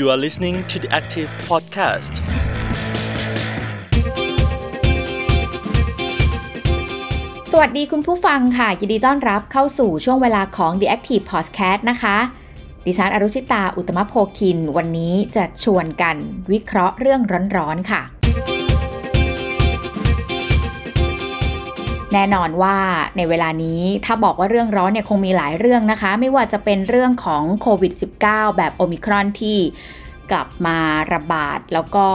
You are listening to the Active Podcast. สวัสดีคุณผู้ฟังค่ะ ยินดีต้อนรับเข้าสู่ช่วงเวลาของ The Active Podcast นะคะ ดิฉันอรุชิตา อุตมะโพคิน วันนี้จะชวนกันวิเคราะห์เรื่องร้อนๆค่ะ แน่นอนว่าในเวลานี้ถ้าบอกว่าเรื่องร้อนเนี่ยคงมีหลายเรื่องนะคะ ไม่ว่าจะเป็นเรื่องของโควิด -19 แบบโอมิครอนที่กลับมาระบาดแล้วก็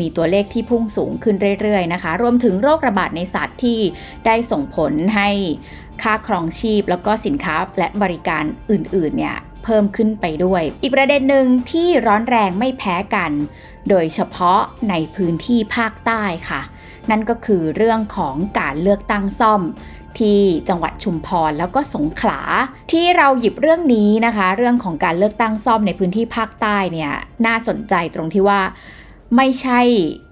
มีตัวเลขที่พุ่งสูงขึ้นเรื่อยๆนะคะ รวมถึงโรคระบาดในสัตว์ที่ได้ส่งผลให้ค่าครองชีพ แล้วก็สินค้าและบริการอื่นๆเนี่ยเพิ่มขึ้นไปด้วย อีกประเด็นหนึ่งที่ร้อนแรงไม่แพ้กัน โดยเฉพาะในพื้นที่ภาคใต้ค่ะ นั่นก็คือเรื่องของการเลือกตั้งซ่อมที่จังหวัดชุมพรแล้วก็สงขลาที่เราหยิบเรื่องนี้นะคะ เรื่องของการเลือกตั้งซ่อมในพื้นที่ภาคใต้เนี่ยน่าสนใจตรงที่ว่า ไม่ใช่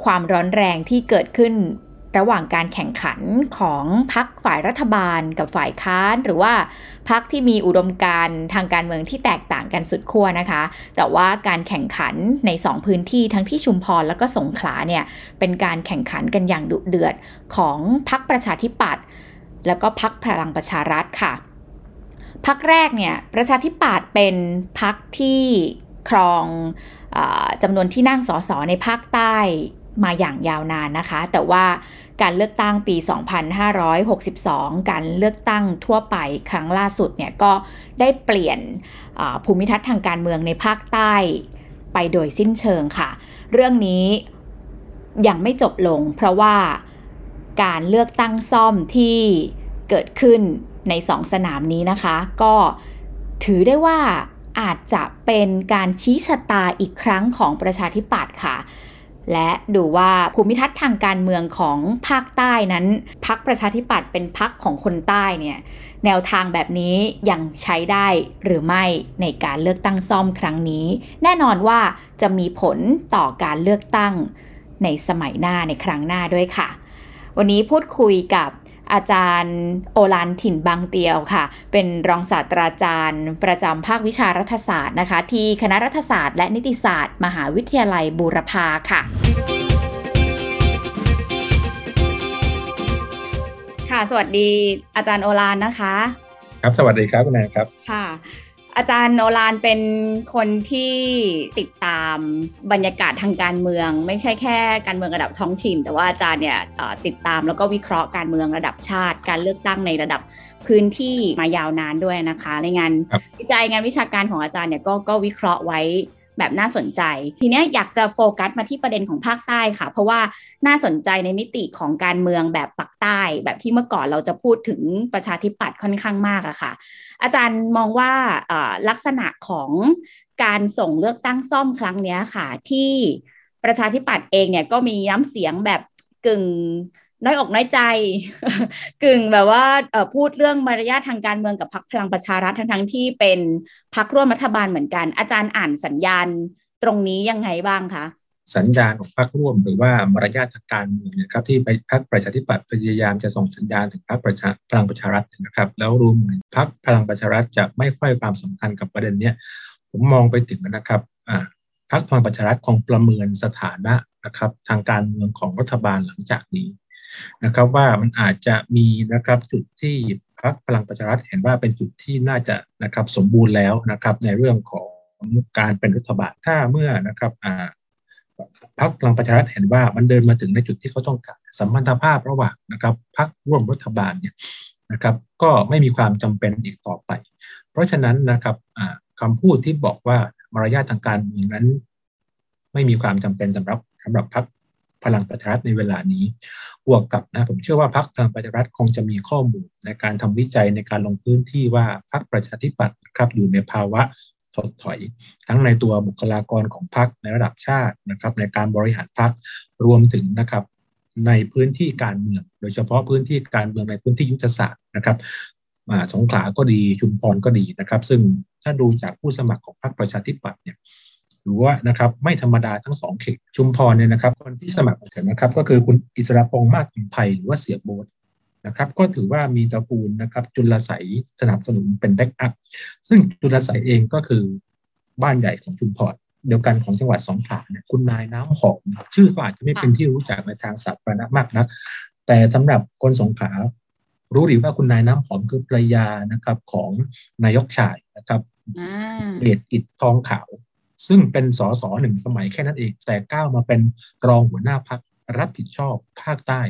ความร้อนแรงที่เกิดขึ้น ระหว่างการแข่งขันของพักฝ่ายรัฐบาลกับฝ่ายค้าน หรือว่าพักที่มีอุดมการทางการเมืองที่แตกต่างกันสุดขั้วนะคะ แต่ว่าการแข่งขันใน 2 พื้นที่ทั้งที่ชุมพรแล้วก็สงขลาเนี่ยเป็นการแข่งขันกันอย่างดุเดือดของพักประชาธิปัตย์แล้วก็พักพลังประชารัฐค่ะพักแรกเนี่ยประชาธิปัตย์เป็นพักที่ครองอจำนวนที่นั่งสสในภาคใต้มาอย่างยาวนานนะคะ แต่ว่า การเลือกตั้งปี 2562 การเลือกตั้งทั่วไปครั้งล่าสุดเนี่ยก็ได้เปลี่ยนภูมิทัศน์ทางการเมืองในภาคใต้ไปโดยสิ้นเชิงค่ะ เรื่องนี้ยังไม่จบลงเพราะว่าการเลือกตั้งซ่อมที่เกิดขึ้นในสองสนามนี้นะคะ ก็ถือได้ว่าอาจจะเป็นการชี้ชะตาอีกครั้งของประชาธิปัตย์ค่ะ และดูว่าภูมิทัศน์ทางการเมืองของภาคใต้นั้นพักประชาธิปัตย์เป็นพักของคนใต้เนี่ยแนวทางแบบนี้ยังใช้ได้หรือไม่ในการเลือกตั้งซ่อมครั้งนี้ แน่นอนว่าจะมีผลต่อการเลือกตั้งในสมัยหน้าในครั้งหน้าด้วยค่ะ วันนี้พูดคุยกับ อาจารย์โอลันถิ่นบางเตียวค่ะ เป็นรองศาสตราจารย์ ประจำภาควิชารัฐศาสตร์นะคะ ที่คณะรัฐศาสตร์และนิติศาสตร์ มหาวิทยาลัยบูรพาค่ะค่ะ สวัสดีอาจารย์โอลานนะคะ ครับ สวัสดีครับคุณแอนครับ ค่ะ อาจารย์โอลานเป็นคนที่ติดตามบรรยากาศทางการเมือง ไม่ใช่แค่การเมืองระดับท้องถิ่น แต่ว่าอาจารย์เนี่ยติดตามแล้วก็วิเคราะห์การเมืองระดับชาติ การเลือกตั้งในระดับพื้นที่มายาวนานด้วยนะคะ ในงานวิจัยงานวิชาการของอาจารย์เนี่ยก็ก็วิเคราะห์ไว้ แบบน่าสนใจ ทีนี้อยากจะโฟกัสมาที่ประเด็นของภาคใต้ค่ะ เพราะว่าน่าสนใจในมิติของการเมืองแบบปักใต้ แบบที่เมื่อก่อนเราจะพูดถึงประชาธิปัตย์ค่อนข้างมากอะค่ะ อาจารย์มองว่าลักษณะของการส่งเลือกตั้งซ่อมครั้งนี้ค่ะ ที่ประชาธิปัตย์เองเนี่ยก็มีน้ำเสียงแบบกึ่ง น้อยอกน้อยใจ กึ่งแบบว่าพูดเรื่องมารยาททางการเมืองกับพรรคพลังประชารัฐทั้งทั้งที่เป็นพรรคร่วมรัฐบาลเหมือนกัน อาจารย์อ่านสัญญาณตรงนี้ยังไงบ้างคะสัญญาณของพรรคร่วมหรือว่ามารยาททางการเมืองนะครับที่ไปพรรคประชาธิปัตย์พยายามจะส่งสัญญาณถึงพรรคประชาพลังประชารัฐนะครับ แล้วรู้เหมือนพรรคพลังประชารัฐจะไม่ค่อยความสำคัญกับประเด็นเนี้ยผมมองไปถึงนะครับอ่าพรรคพลังประชารัฐคงประเมินสถานะนะครับ ทางการเมืองของรัฐบาลหลังจากนี้ นะครับว่ามันอาจจะมีนะครับจุดที่พรรคพลังประชารัฐเห็นว่าเป็นจุดที่น่าจะนะครับสมบูรณ์แล้วนะครับในเรื่องของการเป็นรัฐบาลถ้าเมื่อนะครับอ่าพรรคพลังประชารัฐเห็นว่ามันเดินมาถึงในจุดที่เขาต้องการสัมพันธภาพระหว่างนะครับพรรคร่วมรัฐบาลเนี่ยนะครับก็ไม่มีความจำเป็นอีกต่อไป เพราะฉะนั้นนะครับคำพูดที่บอกว่ามารยาททางการเมืองนั้น ไม่มีความจำเป็นสำหรับสำหรับพรรค พลังประชารัฐในเวลานี้ บวกกับนะผมเชื่อว่าพรรคพลังประชารัฐคงจะมีข้อมูลในการทำวิจัยในการลงพื้นที่ว่าพรรคประชาธิปัตย์ครับอยู่ในภาวะถดถอย ทั้งในตัวบุคลากรของพรรคในระดับชาตินะครับในการบริหารพรรครวมถึงนะครับในพื้นที่การเมือง โดยเฉพาะพื้นที่การเมืองในพื้นที่ยุทธศาสตร์นะครับมาสงขลาก็ดีชุมพรก็ดีนะครับ ซึ่งถ้าดูจากผู้สมัครของพรรคประชาธิปัตย์เนี่ย หรือว่านะครับไม่ธรรมดาทั้งสองเขตชุมพรเนี่ยนะครับคนที่สมัครนะครับก็คือคุณอิสระพงษ์มากอิมไพหรือว่าเสียโบสนะครับก็ถือว่ามีตระกูลนะครับจุลใสสนับสนุนเป็น backup ซึ่งจุลใสเองก็คือบ้านใหญ่ของชุมพรเดียวกันของจังหวัดสงขลาเนี่ยคุณนายน้ำหอมชื่อก็อาจจะไม่เป็นที่รู้จักในทางสาธารณะมากนัก แต่สำหรับคนสงขลารู้หรือว่าคุณนายน้ำหอมคือภรรยานะครับของนายกชายนะครับเดชอิศม์ทองขาว ซึ่งเป็นสสหนึ่งสมัยแค่นั้นเอง แต่ก้าวมาเป็นรองหัวหน้าพักรับผิดชอบภาคใต้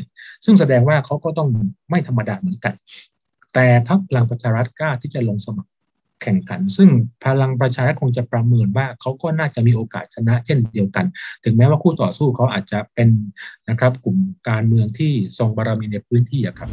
ซึ่งแสดงว่าเขาก็ต้องไม่ธรรมดาเหมือนกัน แต่พักพลังประชารัฐกล้าที่จะลงสมัครแข่งขัน ซึ่งพลังประชารัฐคงจะประเมินว่าเขาก็น่าจะมีโอกาสชนะเช่นเดียวกัน ถึงแม้ว่าคู่ต่อสู้เขาอาจจะเป็นนะครับกลุ่มการเมืองที่ทรงบารมีในพื้นที่ครับ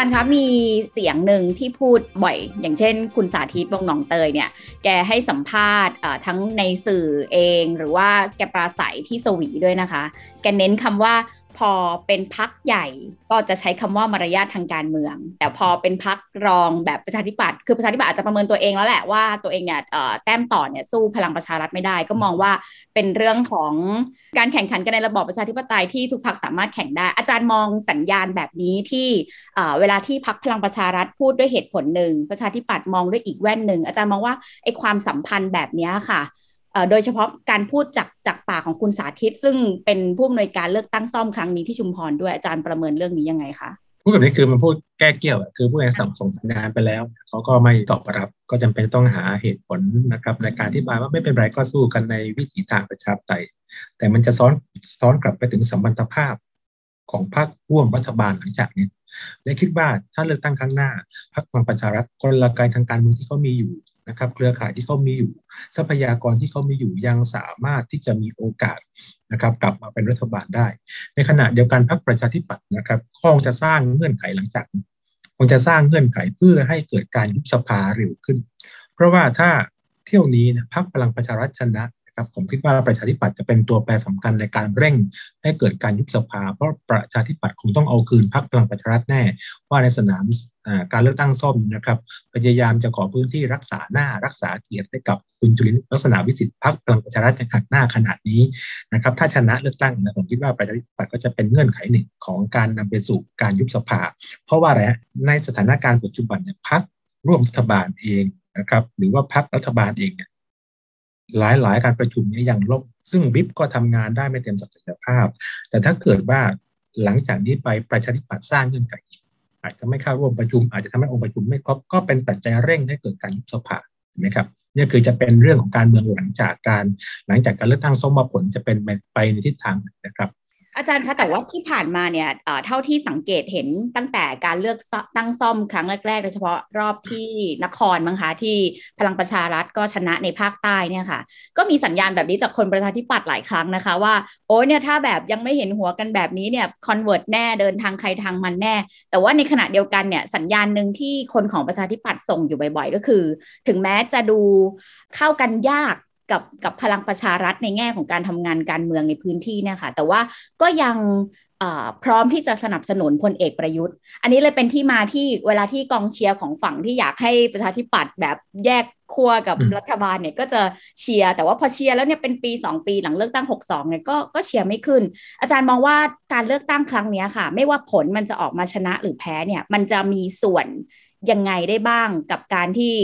จารย์คะมีเสียงหนึ่งที่พูดบ่อย อย่างเช่น คุณสาธิตวงหนองเตยเนี่ย แกให้สัมภาษณ์ทั้งในสื่อเอง หรือว่าแกปราศัยที่สวีด้วยนะคะ แกเน้นคำว่า พอเป็นพักใหญ่ก็จะใช้คำว่ามารยาททางการเมือง แต่พอเป็นพักรองแบบประชาธิปัตย์คือประชาธิปัตย์อาจจะประเมินตัวเองแล้วแหละว่าตัวเองเนี่ยแต้มต่อเนี่ยสู้พลังประชารัฐไม่ได้ ก็มองว่าเป็นเรื่องของการแข่งขันกันในระบอบประชาธิปไตยที่ทุกพักสามารถแข่งได้ อาจารย์มองสัญญาณแบบนี้ที่เวลาที่พักพลังประชารัฐพูดด้วยเหตุผลหนึ่งประชาธิปัตย์มองด้วยอีกแว่นหนึ่งอาจารย์มองว่าไอ้ความสัมพันธ์แบบนี้ค่ะ โดยเฉพาะการพูดจากจากปากของคุณสาธิต ซึ่งเป็นผู้อำนวยการเลือกตั้งซ่อมครั้งนี้ที่ชุมพรด้วยอาจารย์ประเมินเรื่องนี้ยังไงคะพูดแบบนี้คือมันพูดแก้เกี่ยวคือผู้ให้ส่งส่งสัญญาณไปแล้วเขาก็ไม่ตอบรับก็จำเป็นต้องหาเหตุผลนะครับในการที่บายว่าไม่เป็นไรก็สู้กันในวิถีทางประชาธิปไตยแต่มันจะซ้อนซ้อนกลับไปถึงสัมพันธภาพของพรรคร่วมรัฐบาลหลังจากนี้และคิดว่าถ้าเลือกตั้งครั้งหน้าพรรคพลังประชารัฐกลไกทางการเมืองที่เขามีอยู่ นะครับเครือข่ายที่เขามีอยู่ ทรัพยากรที่เขามีอยู่ยังสามารถที่จะมีโอกาสนะครับกลับมาเป็นรัฐบาลได้ ในขณะเดียวกันพรรคประชาธิปัตย์นะครับคงจะสร้างเงื่อนไขหลังจากคงจะสร้างเงื่อนไขเพื่อให้เกิดการยุบสภาเร็วขึ้น เพราะว่าถ้าเที่ยวนี้นะพรรคพลังประชารัฐชนะ ครับผมคิดว่าประชาธิปัตย์จะเป็นตัวแปรสำคัญในการเร่งให้เกิดการยุบสภา เพราะประชาธิปัตย์คงต้องเอาคืนพรรคพลังประชารัฐแน่ ว่าในสนามการเลือกตั้งซ่อมนะครับพยายามจะขอพื้นที่รักษาหน้ารักษาเกียรติให้กับคุณจุลินลักษณะวิสิทธิ์พรรคพลังประชารัฐจะหักหน้าขนาดนี้นะครับ ถ้าชนะเลือกตั้งนะผมคิดว่าประชาธิปัตย์ก็จะเป็นเงื่อนไขหนึ่งของการนำไปสู่การยุบสภา เพราะว่าอะไรในสถานการณ์ปัจจุบันเนี่ยพรรคร่วมรัฐบาลเองนะครับ หรือว่าพรรครัฐบาลเองเนี่ย หลายหลายการประชุมนี้ยังล่มซึ่งวิบก็ทำงานได้ไม่เต็มศักยภาพ แต่ถ้าเกิดว่าหลังจากนี้ไปประชาธิปัตย์สร้างเงื่อนไขอาจจะไม่เข้าร่วมประชุม อาจจะทำให้องค์ประชุมไม่ครบก็เป็นปัจจัยเร่งให้เกิดการยุบสภาเห็นไหมครับนี่คือจะเป็นเรื่องของการเมืองหลังจากการหลังจากการเลือกตั้งส้มมาผลจะเป็นไปในทิศทางนะครับ อาจารย์คะแต่ว่าที่ผ่านมาเนี่ยเท่าที่สังเกตเห็นตั้งแต่การเลือกตั้งซ่อมครั้งแรกๆโดยเฉพาะรอบที่นครมั้งคะที่พลังประชารัฐก็ชนะในภาคใต้เนี่ยค่ะ ก็มีสัญญาณแบบนี้จากคนประชาธิปัตย์หลายครั้งนะคะว่าโอ้เนี่ยถ้าแบบยังไม่เห็นหัวกันแบบนี้เนี่ยคอนเวิร์ตแน่เดินทางใครทางมันแน่ แต่ว่าในขณะเดียวกันเนี่ยสัญญาณหนึ่งที่คนของประชาธิปัตย์ส่งอยู่บ่อย ๆ ก็คือ ถึงแม้จะดูเข้ากันยาก กับกับพลังประชารัฐในแง่ของการทำงานการเมืองในพื้นที่เนี่ยค่ะแต่ว่าก็ยังพร้อมที่จะสนับสนุนพลเอกประยุทธ์ อันนี้เลยเป็นที่มาที่เวลาที่กองเชียร์ของฝั่งที่อยากให้ประชาธิปัตย์แบบแยกขั้วกับรัฐบาลเนี่ยก็จะเชียร์แต่ว่าพอเชียร์แล้วเนี่ยเป็นปี 2 ปีหลังเลือกตั้ง 62เนี่ยก็ก็เชียร์ไม่ขึ้น อาจารย์มองว่าการเลือกตั้งครั้งนี้ค่ะ ไม่ว่าผลมันจะออกมาชนะหรือแพ้เนี่ยมันจะมีส่วนยังไงได้บ้างกับการที่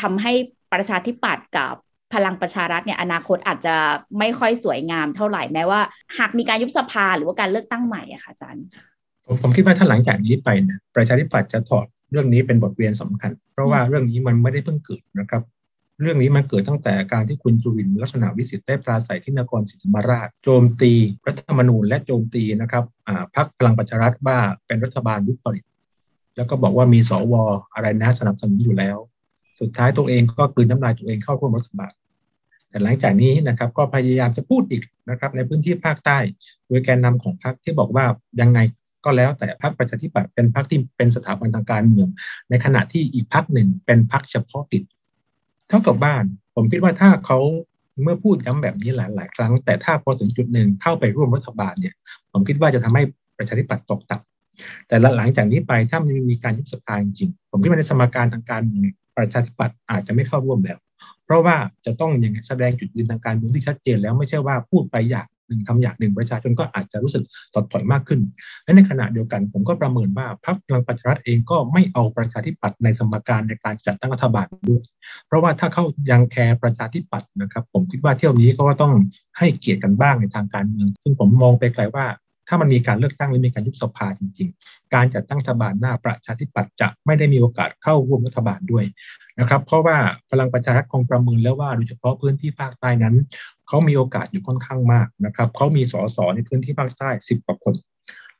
ทำให้ประชาธิปัตย์กับ พลังประชารัฐเนี่ยอนาคตอาจจะไม่ค่อยสวยงามเท่าไหร่แม้ว่า หากมีการยุบสภาหรือว่าการเลือกตั้งใหม่อะค่ะอาจารย์ผมผมคิดว่าถ้าหลังจากนี้ไปเนี่ยประชาธิปัตย์จะถอดเรื่องนี้เป็นบทเรียนสำคัญ เพราะว่าเรื่องนี้มันไม่ได้เพิ่งเกิดนะครับ เรื่องนี้มันเกิดตั้งแต่การที่คุณจุรินลักษณะวิสิทธิ์ได้ปราศัยที่นครศรีธรรมราช โจมตีรัฐธรรมนูญและโจมตีนะครับพรรคพลังประชารัฐว่าเป็นรัฐบาลวิปริตแล้วก็บอกว่ามีสวอะไรนะสนับสนุนอยู่แล้ว สุดท้ายตัวเองก็กลืนน้ำลายตัวเองเข้าร่วมรัฐบาลแต่หลังจากนี้นะครับก็พยายามจะพูดอีกนะครับ ในพื้นที่ภาคใต้ โดยแกนนำของพรรคที่บอกว่ายังไงก็แล้วแต่พรรคประชาธิปัตย์เป็นพรรคที่เป็นสถาบันทางการเมือง ในขณะที่อีกพรรคหนึ่งเป็นพรรคเฉพาะกิจเท่ากับบ้าน ผมคิดว่าถ้าเขาเมื่อพูดย้ำแบบนี้หลายหลายครั้ง แต่ถ้าพอถึงจุดหนึ่งเข้าไปร่วมรัฐบาลเนี่ย ผมคิดว่าจะทำให้ประชาธิปัตย์ตกต่ำแต่หลังจากนี้ไปถ้ามันมีการยุบสภาจริงผมคิดว่าในสมการทางการเมือง ประชาธิปัตย์อาจจะไม่เข้าร่วมแล้ว เพราะว่าจะต้องยังแสดงจุดยืนทางการเมืองที่ชัดเจนแล้วไม่ใช่ว่าพูดไปอยากหนึ่งทำอย่างหนึ่งประชาชนก็อาจจะรู้สึกถดถอยมากขึ้น และในขณะเดียวกันผมก็ประเมินว่าพรรคพลังประชารัฐเองก็ไม่เอาประชาธิปัตย์ในสมการในการจัดตั้งรัฐบาลด้วย เพราะว่าถ้าเขายังแคร์ประชาธิปัตย์นะครับ ผมคิดว่าเที่ยวนี้เขาก็ต้องให้เกียรติกันบ้างในทางการเมือง ซึ่งผมมองไปไกลว่า ถ้ามันมีการเลือกตั้งหรือมีการยุบสภาจริง ๆ การจัดตั้งรัฐบาลหน้าประชาธิปัตย์จะไม่ได้มีโอกาสเข้าร่วมรัฐบาลด้วยนะครับ เพราะว่าพลังประชารัฐคงประเมินแล้วว่าโดยเฉพาะพื้นที่ภาคใต้นั้นเขามีโอกาสอยู่ค่อนข้างมากนะครับเขามีสสในพื้นที่ภาคใต้สิบกว่าคน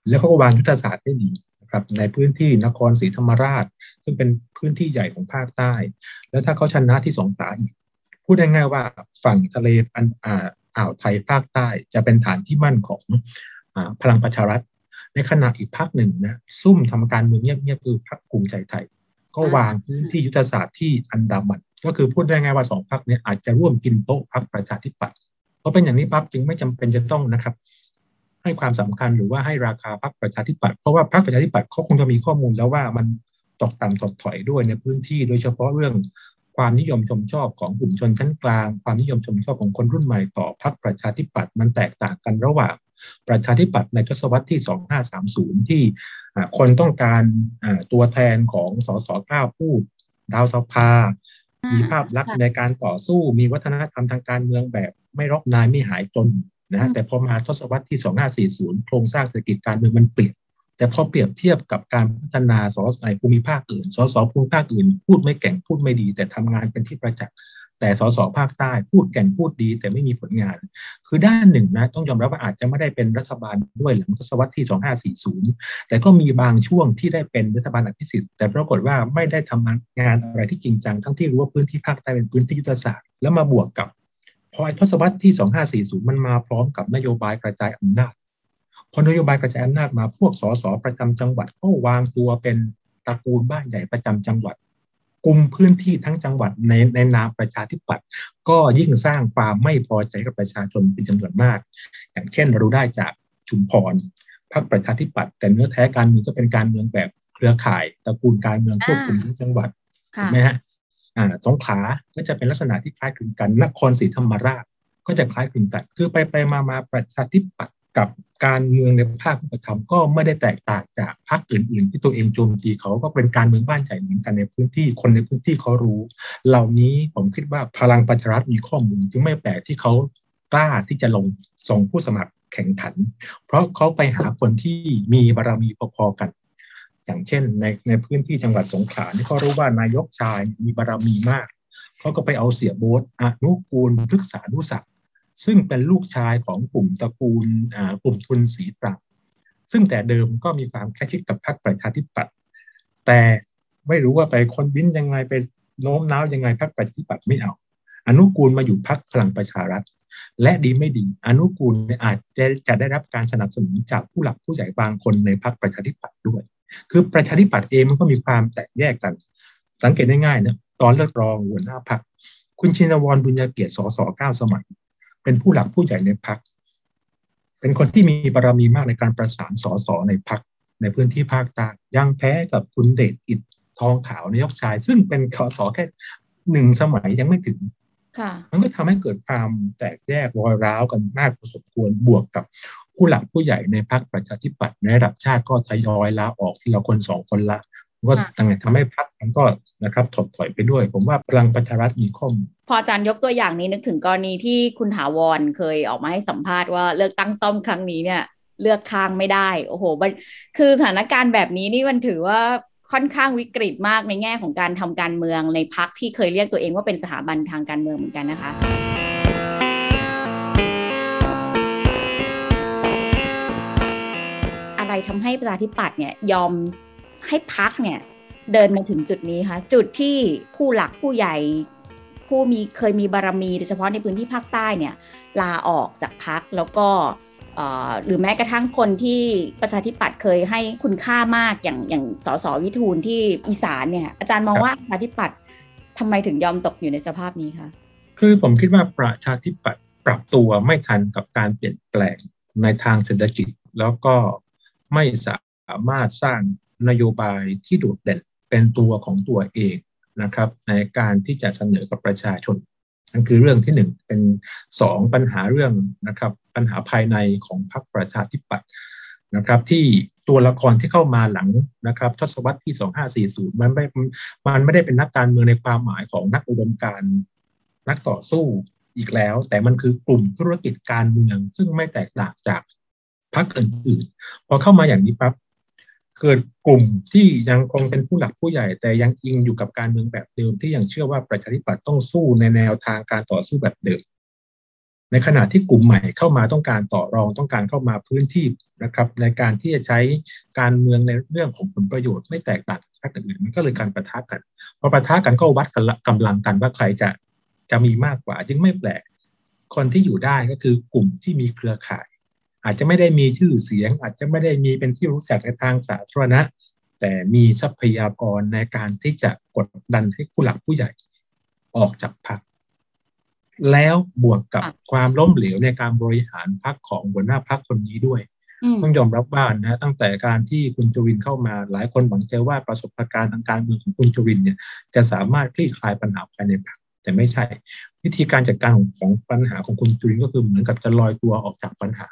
แล้วเขาก็วางยุทธศาสตร์ได้ดีนะครับในพื้นที่นครศรีธรรมราช ซึ่งเป็นพื้นที่ใหญ่ของภาคใต้ แล้วถ้าเขาชนะที่สงขลาอีกพูดง่ายๆว่าฝั่งทะเลอันอ่าวไทยภาคใต้จะเป็นฐานที่มั่นของ พลังประชารัฐ ในขณะอีกพักหนึ่งนะซุ่มทำการเมืองเงียบๆคือพักภูมิใจไทย ก็วางพื้นที่ยุทธศาสตร์ที่อันดามันก็คือพูดได้ไงว่าสองพักเนี้อาจจะร่วมกินโต๊ะพักประชาธิปัตย์เพราะเป็นอย่างนี้ปั๊บจึงไม่จำเป็นจะต้องนะครับ ให้ความสำคัญหรือว่าให้ราคาพักประชาธิปัตย์เพราะว่าพักประชาธิปัตย์เขาคงจะมีข้อมูลแล้วว่ามันตกต่ำถดถอยด้วยในพื้นที่ โดยเฉพาะเรื่องความนิยมชมชอบของกลุ่มชนชั้นกลาง ความนิยมชมชอบของคนรุ่นใหม่ต่อพรรคประชาธิปัตย์มันแตกต่างกันระหว่าง ประชาธิปัตย์ในทศวรรษที่ 2530 ที่คนต้องการตัวแทนของสสกล้าพูดดาวสภา มีภาพลักษณ์ในการต่อสู้มีวัฒนธรรมทางการเมืองแบบไม่รบนายไม่หายจนนะแต่พอมาทศวรรษที่ 2540 โครงสร้างเศรษฐกิจการเมืองมันเปลี่ยนแต่พอเปรียบเทียบกับการพัฒนาสสภูมิภาคอื่น สสภูมิภาคอื่น พูดไม่แก่งพูดไม่ดี แต่ทำงานเป็นที่ประจักษ์ แต่สสภาคใต้พูดแก่งพูดดี แต่ไม่มีผลงาน คือด้านหนึ่งนะต้องยอมรับว่าอาจจะไม่ได้เป็นรัฐบาลด้วยหลังทศวรรษที่ 2540 แต่ก็มีบางช่วงที่ได้เป็นรัฐบาลอภิสิทธิ์แต่ปรากฏว่าไม่ได้ทำงานอะไรที่จริงจังทั้งที่รู้ว่าพื้นที่ภาคใต้เป็นพื้นที่ยุทธศาสตร์แล้วมาบวกกับพอทศวรรษที่ 2540 มันมาพร้อมกับนโยบายกระจายอำนาจพอนโยบายกระจายอำนาจมาพวกสสประจำจังหวัดก็วางตัวเป็นตระกูลบ้านใหญ่ประจำจังหวัด กลุ่มพื้นที่ทั้งจังหวัดในในนามประชาธิปัตย์ก็ยิ่งสร้างความไม่พอใจกับประชาชนเป็นจำนวนมาก อย่างเช่นเราได้จากชุมพรพรรคประชาธิปัตย์แต่เนื้อแท้การเมืองก็เป็นการเมืองแบบเครือข่ายตระกูลการเมืองควบคุมทั้งจังหวัดถูกไหมฮะอ่าสงขลาก็จะเป็นลักษณะที่คล้ายคลึงกันนครศรีธรรมราชก็จะคล้ายคลึงกันคือไปไปมามาประชาธิปัตย์ กับการเมืองในภาคปฏิธรรมก็ไม่ได้แตกต่างจากพรรคอื่น ๆ ที่ตัวเองโจมตีเขาก็เป็นการเมืองบ้านใหญ่เหมือนกันในพื้นที่คนในพื้นที่เขารู้ เหล่านี้ผมคิดว่าพลังประชารัฐมีข้อมูลจึงไม่แปลกที่เขากล้าที่จะลงส่งผู้สมัครแข่งขัน เพราะเขาไปหาคนที่มีบารมีพอๆกัน อย่างเช่นในในพื้นที่จังหวัดสงขลาที่เขารู้ว่านายกชายมีบารมีมากเขาก็ไปเอาเสียโบ๊ทอนุกูลพฤกษานุสัก ซึ่งเป็นลูกชายของกลุ่มตระกูลกลุ่มทุนสีตรังซึ่งแต่เดิมก็มีความแค่ชิดกับพรรคประชาธิปัตย์แต่ไม่รู้ว่าไปคนวินยังไงไปโน้มน้าวยังไงพรรคประชาธิปัตย์ไม่เอา อนุกูลมาอยู่พรรคพลังประชารัฐ และดีไม่ดี อนุกูลอาจจะจะได้รับการสนับสนุนจากผู้หลักผู้ใหญ่บางคนในพรรคประชาธิปัตย์ด้วย คือประชาธิปัตย์เองมันก็มีความแตกแยกกัน สังเกตได้ง่ายนะตอนเลือกรองหัวหน้าพรรคคุณชินวรบุญญาเกียรติสสเก้าสมัย เป็นผู้หลักผู้ใหญ่ในพัก เป็นคนที่มีบารมีมากในการประสานสสในพักในพื้นที่ภาคใต้ยังแพ้กับคุณเดชอิดทองขาวนายกชาย ซึ่งเป็นสสแค่หนึ่งสมัยยังไม่ถึงมันก็ทำให้เกิดความแตกแยกรอยร้าวกันมากพอสมควรบวกกับผู้หลักผู้ใหญ่ในพรรคประชาธิปัตย์ในระดับชาติก็ทยอยลาออกทีละคนสองคนละ ก็ทำให้พรรคมันก็นะครับถดถอยไปด้วย ผมว่าพลังประชารัฐมีข้อมูลพออาจารย์ยกตัวอย่างนี้นึกถึงกรณีที่คุณถาวรเคยออกมาให้สัมภาษณ์ว่าเลือกตั้งซ่อมครั้งนี้เนี่ย เลือกข้างไม่ได้ โอ้โหคือสถานการณ์แบบนี้นี่มันถือว่าค่อนข้างวิกฤตมากในแง่ของการทำการเมืองในพักที่เคยเรียกตัวเองว่าเป็นสถาบันทางการเมืองเหมือนกันนะคะอะไรทำให้ประชาธิปัตย์เนี่ยยอม ให้พักเนี่ยเดินมาถึงจุดนี้คะจุดที่ผู้หลักผู้ใหญ่ ผู้มีเคยมีบารมีโดยเฉพาะในพื้นที่ภาคใต้เนี่ยลาออกจากพักแล้วก็หรือแม้กระทั่งคนที่ประชาธิปัตย์เคยให้คุณค่ามากอย่างอย่างสสวิทูลที่อีสานเนี่ยอาจารย์มองว่าประชาธิปัตย์ทำไมถึงยอมตกอยู่ในสภาพนี้คะคือผมคิดว่าประชาธิปัตย์ปรับตัวไม่ทันกับการเปลี่ยนแปลงในทางเศรษฐกิจ แล้วก็ไม่สามารถสร้าง นโยบายที่โดดเด่นเป็นตัวของตัวเองนะครับ ในการที่จะเสนอกับประชาชนนั่นคือเรื่องที่หนึ่งเป็นสองปัญหาเรื่องนะครับ ปัญหาภายในของพรรคประชาธิปัตย์นะครับ ที่ตัวละครที่เข้ามาหลังนะครับ ทศวรรษที่ 2540 มันไม่มันไม่ได้เป็นนักการเมืองในความหมายของนักอุดมการนักต่อสู้อีกแล้ว แต่มันคือกลุ่มธุรกิจการเมือง ซึ่งไม่แตกต่างจากพรรคอื่นๆพอเข้ามาอย่างนี้ปั๊บ เกิดกลุ่มที่ยังคงเป็นผู้หลักผู้ใหญ่ แต่ยังอิงอยู่กับการเมืองแบบเดิม ที่ยังเชื่อว่าประชาธิปัตย์ต้องสู้ในแนวทางการต่อสู้แบบเดิม ในขณะที่กลุ่มใหม่เข้ามาต้องการต่อรองต้องการเข้ามาพื้นที่นะครับ ในการที่จะใช้การเมืองในเรื่องของผลประโยชน์ไม่แตกต่างจากพรรคอื่นมันก็เลยการประทะกันพอประทะกันก็วัดกำลังกันว่าใครจะจะมีมากกว่า จึงไม่แปลกคนที่อยู่ได้ก็คือกลุ่มที่มีเครือข่าย อาจจะไม่ได้มีชื่อเสียง อาจจะไม่ได้มีเป็นที่รู้จักในทางสาธารณะ แต่มีทรัพยากรในการที่จะกดดันให้ผู้หลักผู้ใหญ่ออกจากพรรคแล้วบวกกับความล้มเหลวในการบริหารพรรคของหัวหน้าพรรคคนนี้ด้วย ต้องยอมรับว่านะตั้งแต่การที่คุณจุรินเข้ามาหลายคนหวังใจว่าประสบการณ์ทางการเมืองของคุณจุรินเนี่ยจะสามารถคลี่คลายปัญหาภายในพรรคแต่ไม่ใช่ วิธีการจัดการของปัญหาของคุณจุรินก็คือเหมือนกับจะลอยตัวออกจากปัญหา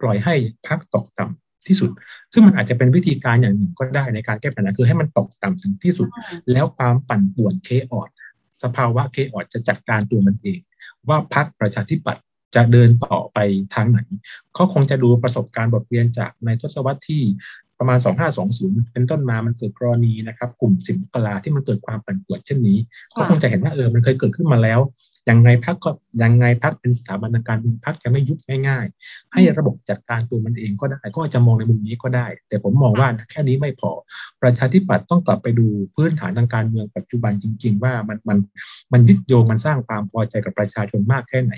ปล่อยให้พักตกต่ำที่สุด ซึ่งมันอาจจะเป็นวิธีการอย่างหนึ่งก็ได้ในการแก้ปัญหาคือให้มันตกต่ำถึงที่สุด แล้วความปั่นป่วนเคออดสภาวะเคออดจะจัดการตัวมันเอง ว่าพักประชาธิปัตย์จะเดินต่อไปทางไหนเขาคงจะดูประสบการณ์บทเรียนจากในทศวรรษที่ประมาณ 2520 เป็นต้นมามันเกิดกรณีนะครับ กลุ่มสิมกลาที่มันเกิดความปั่นป่วนเช่นนี้ ก็คงจะเห็นว่าเออมันเคยเกิดขึ้นมาแล้ว ยังไงพักก็ยังไงพักเป็นสถาบันทางการเมืองพักจะไม่ยุบง่ายๆ ให้ระบบจัดการตัวมันเองก็ได้ ก็จะมองในมุมนี้ก็ได้ แต่ผมมองว่าแค่นี้ไม่พอ ประชาธิปัตย์ต้องกลับไปดูพื้นฐานทางการเมืองปัจจุบันจริง ๆ ว่ามันมันมันยึดโยงมันสร้างความพอใจกับประชาชนมากแค่ไหน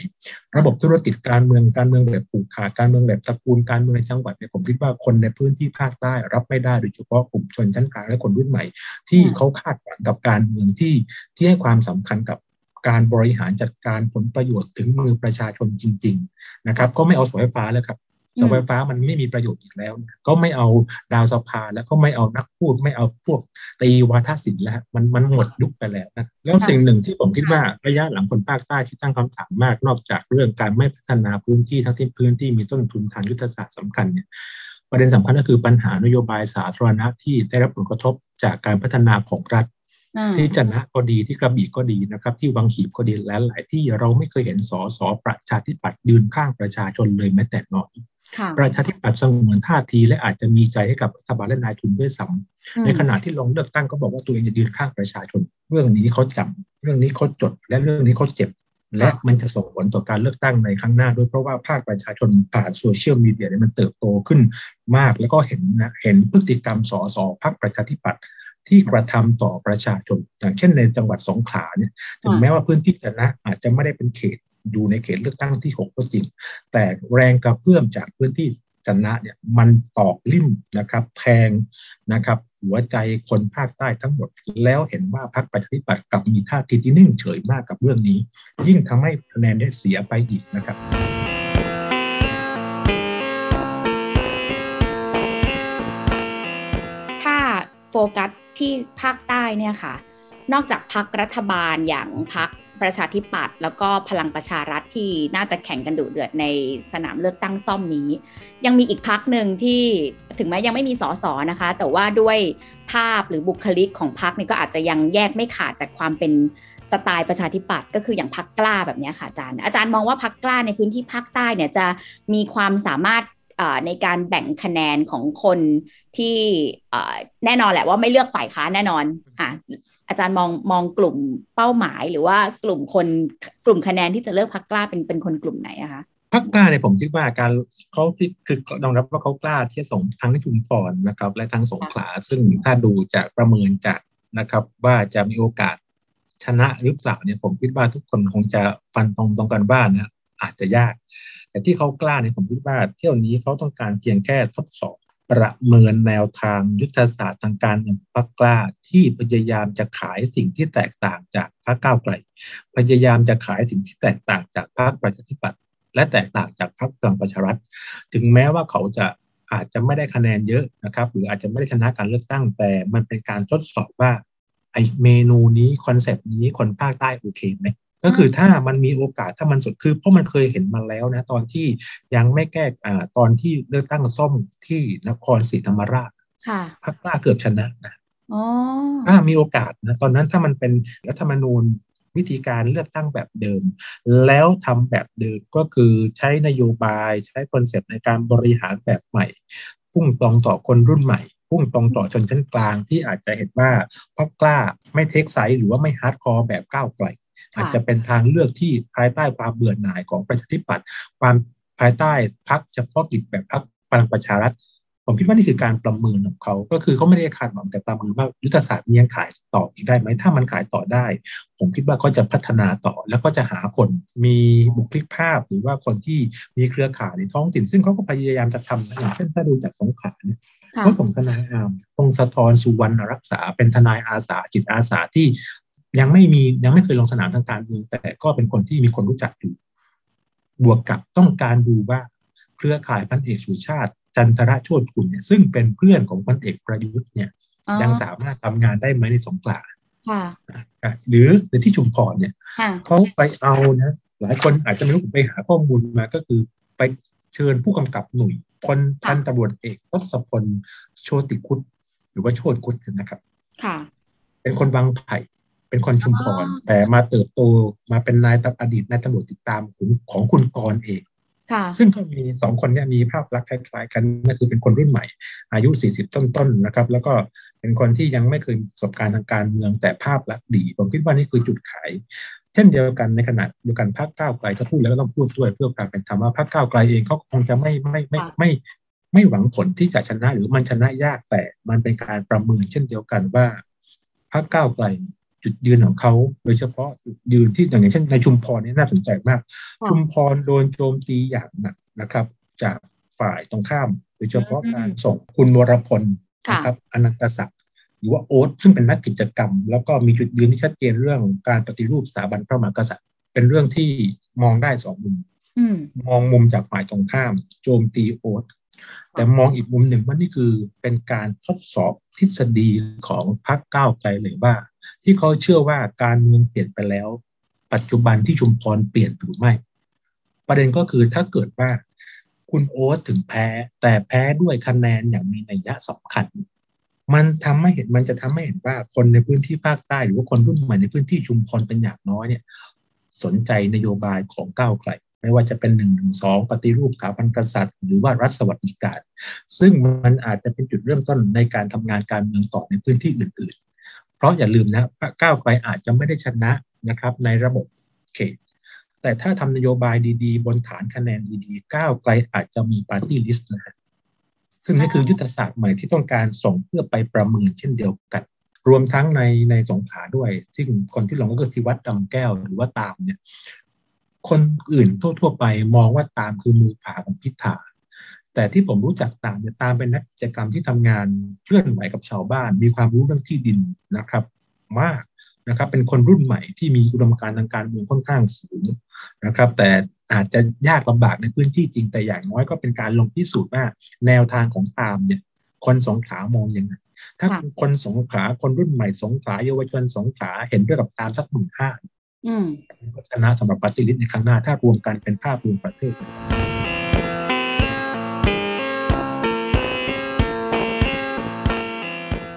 ระบบธุรกิจการเมืองการเมืองแบบผูกขาดการเมืองแบบตระกูลการเมืองในจังหวัดเนี่ยผมคิดว่าคนในพื้นที่ภาคใต้รับไม่ได้โดยเฉพาะกลุ่มชนชั้นกลางและคนรุ่นใหม่ ที่เขาคาดหวังกับการเมืองที่ที่ให้ความสำคัญกับ การบริหารจัดการผลประโยชน์ถึงมือประชาชนจริง ๆ นะครับ ก็ไม่เอาเสาไฟฟ้าแล้วครับเสาไฟฟ้ามันไม่มีประโยชน์อีกแล้ว ก็ไม่เอาดาวสภาแล้วก็ไม่เอานักพูด ไม่เอาพวกตีวาทศิลป์แล้วมันมันหมดยุคไปแล้วนะแล้วสิ่งหนึ่งที่ผมคิดว่าระยะหลังคนภาคใต้ที่ตั้งคำถามมากนอกจากเรื่องการไม่พัฒนาพื้นที่ทั้งที่พื้นที่มีต้นทุนทางยุทธศาสตร์สำคัญเนี่ยประเด็นสำคัญก็คือปัญหานโยบายสาธารณะที่ได้รับผลกระทบจากการพัฒนาของรัฐ ที่จันนะก็ดีที่กระบี่ก็ดีนะครับ ที่วังหีบก็ดีและหลายที่เราไม่เคยเห็นสอสอประชาธิปัตย์ยืนข้างประชาชนเลยแม้แต่น้อยประชาธิปัตย์สงวนท่าทีและอาจจะมีใจให้กับรัฐบาลและนายทุนด้วยซ้ำในขณะที่ลงเลือกตั้งก็บอกว่าตัวเองจะยืนข้างประชาชน เรื่องนี้เขาจำเรื่องนี้เขาจด และเรื่องนี้เขาเจ็บ และมันจะส่งผลต่อการเลือกตั้งในครั้งหน้าด้วยเพราะว่าภาคประชาชนผ่านโซเชียลมีเดียเนี่ยมันเติบโตขึ้นมาก แล้วก็เห็นนะเห็นพฤติกรรมสอสอพรรคประชาธิปัตย์ ที่กระทำต่อประชาชน อย่างเช่นในจังหวัดสงขลาเนี่ยถึงแม้ว่าพื้นที่จะนะอาจจะไม่ได้เป็นเขตอยู่ในเขตเลือกตั้งที่ 6 ก็จริง แต่แรงกระเพื่อมจากพื้นที่จันนะเนี่ยมันตอกลิ่มนะครับแทงนะครับหัวใจคนภาคใต้ทั้งหมด แล้วเห็นว่าพรรคประชาธิปัตย์กับมีท่าทีที่นิ่งเฉยมากกับเรื่องนี้ ยิ่งทำให้คะแนนได้เสียไปอีกนะครับโฟกัส ที่ภาคใต้เนี่ยค่ะ นอกจากพักรัฐบาลอย่างพักประชาธิปัตย์แล้วก็พลังประชารัฐที่น่าจะแข่งกันดุเดือดในสนามเลือกตั้งซ่อมนี้ ยังมีอีกพักหนึ่งที่ถึงแม้ยังไม่มีสอสอนะคะ แต่ว่าด้วยภาพหรือบุคลิกของพักนี่ก็อาจจะยังแยกไม่ขาดจากความเป็นสไตล์ประชาธิปัตย์ก็คืออย่างพักกล้าแบบนี้ค่ะอาจารย์ อาจารย์มองว่าพักกล้าในพื้นที่ภาคใต้เนี่ยจะมีความสามารถ ในการแบ่งคะแนนของคนที่แน่นอนแหละว่าไม่เลือกฝ่ายค้านแน่นอนอะอาจารย์มองมองกลุ่มเป้าหมาย หรือว่ากลุ่มคนกลุ่มคะแนนที่จะเลือกพักกล้าเป็นเป็นคนกลุ่มไหนอะคะพักกล้าเนี่ยผมคิดว่าการเขาที่คือต้องรับว่าเขากล้าที่จะส่งทั้งชุมพรนะครับ และทั้งสงขลาซึ่งถ้าดูจากประเมินจากนะครับ ว่าจะมีโอกาสชนะหรือเปล่าเนี่ยผมคิดว่าทุกคนคงจะฟันตรงตรงกันบ้านนะ อาจจะยาก แต่ที่เขากล้าเนี่ยผมคิดว่าเที่ยวนี้เขาต้องการเพียงแค่ทดสอบประเมินแนวทางยุทธศาสตร์ทางการเมืองพรรคกล้าที่พยายามจะขายสิ่งที่แตกต่างจากพรรคก้าวไกล พยายามจะขายสิ่งที่แตกต่างจากพรรคประชาธิปัตย์และแตกต่างจากพรรคพลังประชารัฐ ถึงแม้ว่าเขาจะอาจจะไม่ได้คะแนนเยอะนะครับหรืออาจจะไม่ได้ชนะการเลือกตั้งแต่มันเป็นการทดสอบว่าไอเมนูนี้ concept นี้คนภาคใต้โอเคไหม ก็คือถ้ามันมีโอกาสถ้ามันสุดคือเพราะมันเคยเห็นมาแล้วนะตอนที่ยังไม่แก้อ่าตอนที่เลือกตั้งซ่อมที่นครศรีธรรมราชค่ะพรรคกล้าเกือบชนะนะอ๋อถ้ามีโอกาสนะตอนนั้นถ้ามันเป็นรัฐธรรมนูญวิธีการเลือกตั้งแบบเดิม แล้วทำแบบเดิมก็คือใช้นโยบายใช้ concept ในการบริหารแบบใหม่ พุ่งตรงต่อคนรุ่นใหม่ พุ่งตรงต่อชนชั้นกลางที่อาจจะเห็นว่าพรรคกล้าไม่ take side หรือว่าไม่ hardcore แบบก้าวไกล อาจจะเป็นทางเลือกที่ภายใต้ความเบื่อหน่ายของประชาธิปัตย์ความภายใต้พรรคเฉพาะกิจแบบพรรคพลังประชารัฐผมคิดว่านี่คือการประเมินของเขา ก็คือเขาไม่ได้คาดหวังแต่ประเมินว่ายุทธศาสตร์นี้ยังขายต่ออีกได้ไหม ถ้ามันขายต่อได้ ผมคิดว่าเขาจะพัฒนาต่อ แล้วก็จะหาคนมีบุคลิกภาพ หรือว่าคนที่มีเครือข่ายในท้องถิ่น ซึ่งเขาก็พยายามจะทำนะอย่างเช่นถ้าดูจากสงขลาเนี่ยค่ะเขาส่งทนายอามพงศธรสุวรรณรักษา เป็นทนายอาสาจิตอาสาที่ ยังไม่มียังไม่เคยลงสนามทางการเมืองแต่ก็เป็นคนที่มีคนรู้จักอยู่ บวกกับต้องการดูว่าเครือข่ายพันเอกสุชาติ จันทรโชติกุลเนี่ยซึ่งเป็นเพื่อนของพันเอกประยุทธ์เนี่ยอ๋อยังสามารถทำงานได้ไหมในสงขลาค่ะอะหรือในที่ชุมพรเนี่ยค่ะเขาไปเอานะหลายคนอาจจะไม่รู้ผมไปหาข้อมูลมาก็คือไปเชิญผู้กำกับหน่วยพลพันตำรวจเอกทศพลโชติคุตหรือว่าโชติคุตนะครับ ค่ะ เป็นคนบางไผ่ เป็นคนชุมพรอ๋อแต่มาเติบโตมาเป็นนายตำอดีตนายตำรวจติดตามของของคุณกรณ์เองค่ะซึ่งก็มีสองคนเนี่ยมีภาพลักษณ์คล้าย ๆ กันก็คือเป็นคนรุ่นใหม่ อายุ 40 ต้นๆนะครับ แล้วก็เป็นคนที่ยังไม่เคยมีประสบการณ์ทางการเมืองแต่ภาพลักษณ์ดี ผมคิดว่านี่คือจุดขาย เช่นเดียวกันในขณะเดียวกันพรรคก้าวไกลถ้าพูดแล้วก็ต้องพูดด้วยเพื่อความเป็นธรรมว่าพรรคก้าวไกลเองเขาคงจะไม่ไม่ไม่ไม่ไม่ไม่หวังผลที่จะชนะหรือมันชนะยากแต่มันเป็นการประเมินเช่นเดียวกันว่าพรรคก้าวไกล จุดยืนของเขา โดยเฉพาะจุดยืนที่อย่างเช่นในชุมพรนี่น่าสนใจมากค่ะชุมพรโดนโจมตีอย่างหนักนะครับ จากฝ่ายตรงข้าม โดยเฉพาะอืมการส่งคุณวรพลค่ะนะครับอนันตศักดิ์หรือว่าโอ๊ตซึ่งเป็นนักกิจกรรม แล้วก็มีจุดยืนที่ชัดเจนเรื่องการปฏิรูปสถาบันพระมหากษัตริย์ เป็นเรื่องที่มองได้สองมุมอืมมองมุมจากฝ่ายตรงข้าม โจมตีโอ๊ตแต่มองอีกมุมหนึ่งว่านี่คือเป็นการทดสอบ ทฤษฎีของพรรคก้าวไกลเลยว่า ที่เขาเชื่อว่าการเมืองเปลี่ยนไปแล้ว ปัจจุบันที่ชุมพรเปลี่ยนหรือไม่ ประเด็นก็คือถ้าเกิดว่า คุณโอ๊ตถึงแพ้ แต่แพ้ด้วยคะแนนอย่างมีนัยยะสำคัญ มันทำให้เห็นมันจะทำให้เห็นว่าคนในพื้นที่ภาคใต้หรือว่าคนรุ่นใหม่ในพื้นที่ชุมพรเป็นอย่างน้อยเนี่ย สนใจนโยบายของก้าวไกล ไม่ว่าจะเป็นหนึ่งหนึ่งสองปฏิรูปสถาบันกษัตริย์ หรือว่ารัฐสวัสดิการ ซึ่งมันอาจจะเป็นจุดเริ่มต้นในการทำงานการเมืองต่อในพื้นที่อื่น ๆ เพราะอย่าลืมนะก้าวไกลอาจจะไม่ได้ชนะนะครับในระบบเขตแต่ถ้าทำนโยบายดีๆ บนฐานคะแนนดีๆ ก้าวไกลอาจจะมีปาร์ตี้ลิสต์นะฮะซึ่งนี่คือยุทธศาสตร์ใหม่ที่ต้องการส่งเพื่อไปประเมินเช่นเดียวกัน รวมทั้งในในสงขาด้วย ซึ่งคนที่ลงก็คือที่วัดดำแก้วหรือว่าตามเนี่ย คนอื่นทั่ว ๆ ไปมองว่าตามคือมือขวาของพิธาแต่ที่ผมรู้จักตามเนี่ยตามเป็นนักกิจกรรมที่ทำงานเคลื่อนไหวกับชาวบ้าน มีความรู้เรื่องที่ดินนะครับ มากนะครับ เป็นคนรุ่นใหม่ที่มีอุดมการณ์ทางการเมืองค่อนข้างสูงนะครับ แต่อาจจะยากลำบากในพื้นที่จริงแต่อย่างน้อยก็เป็นการลงพิสูจน์ว่าแนวทางของตามเนี่ย คนสงขลามองยังไงถ้าค่ะคนสงขลาคนรุ่นใหม่สงขลาเยาวชนสงขลาเห็นด้วยกับตามสักหมื่นห้าอืม ก็ชนะสำหรับปฏิริษีในครั้งหน้า ถ้ารวมกันเป็นภาพรวมประเทศ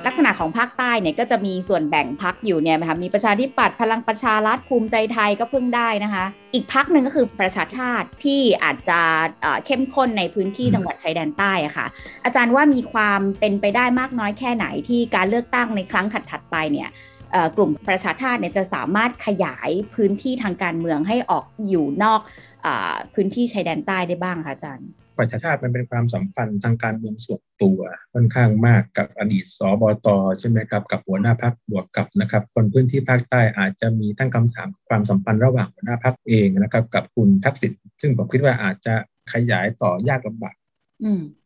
ลักษณะของภาคใต้เนี่ยก็จะมีส่วนแบ่งพักอยู่เนี่ยนะคะมีประชาธิปัตย์พลังประชารัฐภูมิใจไทยก็เพิ่งได้นะคะ อีกพักหนึ่งก็คือประชาชาติที่อาจจะเอ่อเข้มข้นในพื้นที่อืมจังหวัดชายแดนใต้อะค่ะ อาจารย์ว่ามีความเป็นไปได้มากน้อยแค่ไหนที่การเลือกตั้งในครั้งถัดๆไปเนี่ยเอ่อ กลุ่มประชาชาติเนี่ยจะสามารถขยายพื้นที่ทางการเมืองให้ออกอยู่นอกอพื้นที่ชายแดนใต้ได้บ้างคะอาจารย์ ประชาชาติมันเป็นความสัมพันธ์ทางการเมืองส่วนตัวค่อนข้างมากกับอดีตสบตใช่ไหมครับกับหัวหน้าพักบวกกับนะครับ คนพื้นที่ภาคใต้อาจจะมีตั้งคำถามความสัมพันธ์ระหว่างหัวหน้าพักเองนะครับกับคุณทักษิณซึ่งผมคิดว่าอาจจะขยายต่อยากลำบาก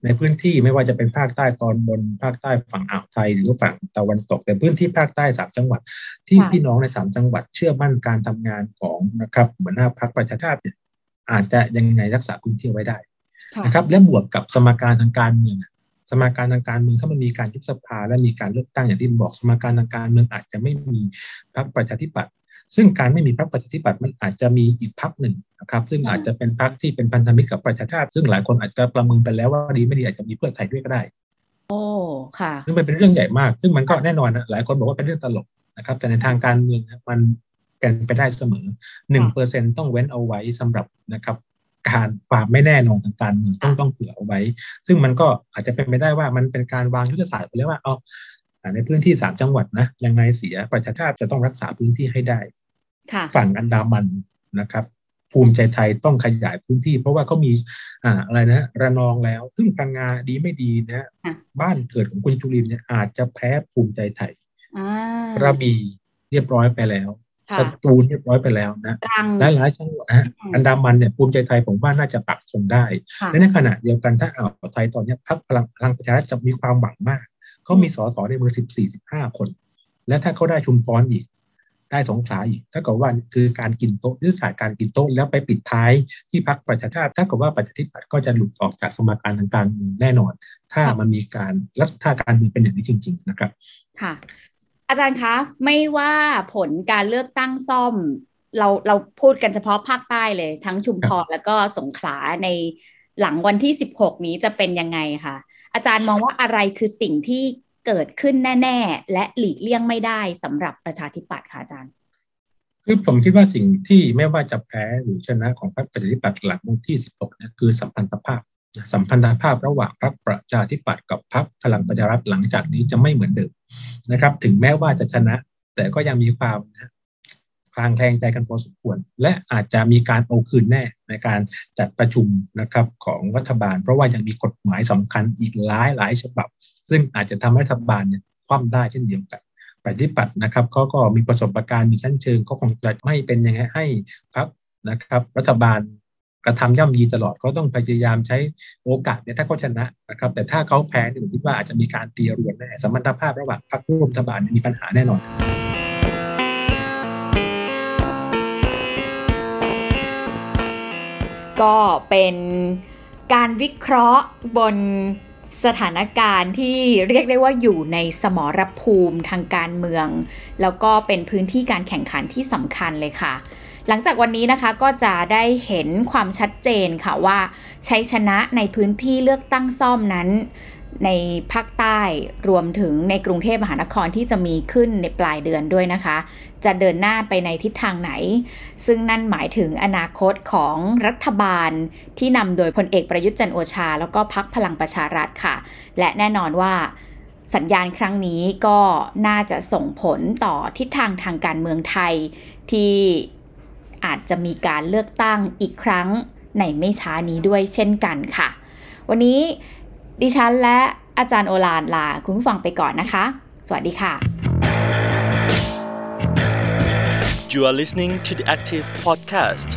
ในพื้นที่ไม่ว่าจะเป็นภาคใต้ตอนบนภาคใต้ฝั่งอ่าวไทยหรือฝั่งตะวันตก แต่พื้นที่ภาคใต้สามจังหวัด ที่ค่ะพี่น้องในสามจังหวัดเชื่อมั่นการทำงานของนะครับหัวหน้าพักประชาชาติเนี่ยอาจจะยังไงรักษาพื้นที่ไว้ได้ค่ะนะครับและบวกกับสมการทางการเมืองอะสมการทางการเมืองถ้ามันมีการยุบสภาและมีการเลือกตั้งอย่างที่บอก สมการทางการเมืองอาจจะไม่มีพรรคประชาธิปัตย์ ซึ่งการไม่มีพรรคประชาธิปัตย์มันอาจจะมีอีกพรรคหนึ่งนะครับซึ่งอาจจะเป็นพรรคที่เป็นพันธมิตรกับประชาชาติ ซึ่งหลายคนอาจจะประเมินไปแล้วว่าดีไม่ดีอาจจะมีเพื่อไทยด้วยก็ได้ โอ้ค่ะซึ่งมันเป็นเรื่องใหญ่มาก ซึ่งมันก็แน่นอนนะหลายคนบอกว่าเป็นเรื่องตลกนะครับ แต่ในทางการเมืองมันเป็นไปได้เสมอหนึ่งเปอร์เซ็นต้องเว้นเอาไว้สำหรับนะครับการความไม่แน่นอนทางการเมืองต้องต้องเผื่อเอาไว้ ซึ่งมันก็อาจจะเป็นไปได้ว่ามันเป็นการวางยุทธศาสตร์ไปแล้วว่าเอาในพื้นที่สามจังหวัดนะยังไงเสียประชาชาติจะต้องรักษาพื้นที่ให้ได้ ฝั่งอันดามันนะครับ ภูมิใจไทยต้องขยายพื้นที่ เพราะว่าเขามีอ่าอะไรนะ ระนองแล้ว ซึ่งพังงาดีไม่ดีนะบ้านเกิดของคุณจุลินเนี่ยอาจจะแพ้ภูมิใจไทยกระบี่เรียบร้อยไปแล้วสตูลเรียบร้อยไปแล้วนะและหลายจังหวัดอันดามันเนี่ยภูมิใจไทยผมว่าน่าจะปักธงได้ และในขณะเดียวกันถ้าอ่าวไทยตอนนี้พรรคพลังพลังประชารัฐจะมีความหวังมากเขามีสสในมือสิบสี่สิบห้าคน และถ้าเขาได้ชุมพรอีก ได้สงขลาอีกถ้ากับว่าคือการกินโต๊ะยุทธศาสตร์การกินโต๊ะแล้วไปปิดท้ายที่พักประชาชาติถ้ากับว่าประชาธิปัตย์ก็จะหลุดออกจากสมการทางการเมืองแน่นอน ถ้ามันมีการรัฐถ้าการเมืองเป็นอย่างนี้จริง ๆ นะครับ ค่ะ อาจารย์คะไม่ว่าผลการเลือกตั้งซ่อม เราเราพูดกันเฉพาะภาคใต้เลย ทั้งชุมพรแล้วก็สงขลาในหลังวันที่ 16 นี้จะเป็นยังไงคะอาจารย์มองว่าอะไรคือสิ่งที่ เกิดขึ้นแน่ ๆ และหลีกเลี่ยงไม่ได้สำหรับประชาธิปัตย์ค่ะอาจารย์คือผมคิดว่าสิ่งที่ไม่ว่าจะแพ้หรือชนะของพรรคประชาธิปัตย์หลังวันที่ 16เนี่ยคือสัมพันธภาพ สัมพันธภาพระหว่างพรรคประชาธิปัตย์กับพรรคพลังประชารัฐหลังจากนี้จะไม่เหมือนเดิมนะครับ ถึงแม้ว่าจะชนะ แต่ก็ยังมีความคลางแคลงใจกันพอสมควร และอาจจะมีการเอาคืนแน่ในการจัดประชุมนะครับของรัฐบาล เพราะว่ายังมีกฎหมายสำคัญอีกหลายหลายฉบับ ซึ่งอาจจะทำให้รัฐบาลเนี่ยคว่ำได้เช่นเดียวกันปฏิปัตินะครับเขาก็มีประสบการณ์มีชั้นเชิงก็คงจะไม่เป็นยังไงให้ครับนะครับ รัฐบาลกระทำย่ำยีตลอดก็ต้องพยายามใช้โอกาสเนี่ยถ้าเขาชนะนะครับ แต่ถ้าเขาแพ้ผมคิดว่าอาจจะมีการตีรวนแน่สมรรถภาพระหว่างพรรคร่วมรัฐบาลมีปัญหาแน่นอนก็เป็นการวิเคราะห์บน สถานการณ์ที่เรียกได้ว่าอยู่ในสมรภูมิทางการเมือง แล้วก็เป็นพื้นที่การแข่งขันที่สำคัญเลยค่ะ หลังจากวันนี้นะคะก็จะได้เห็นความชัดเจนค่ะว่า ชัยชนะในพื้นที่เลือกตั้งซ่อมนั้น ในภาคใต้รวมถึงในกรุงเทพมหานครที่จะมีขึ้นในปลายเดือนด้วยนะคะ จะเดินหน้าไปในทิศทางไหน ซึ่งนั่นหมายถึงอนาคตของรัฐบาลที่นำโดยพลเอกประยุทธ์จันโอชา แล้วก็พักพลังประชารัฐค่ะ และแน่นอนว่าสัญญาณครั้งนี้ก็น่าจะส่งผลต่อทิศทางทางการเมืองไทย ที่อาจจะมีการเลือกตั้งอีกครั้งในไม่ช้านี้ด้วยเช่นกันค่ะ วันนี้ ดิฉันและอาจารย์โอลานลาคุณผู้ฟังไปก่อนนะคะ สวัสดีค่ะ You are listening to the Active Podcast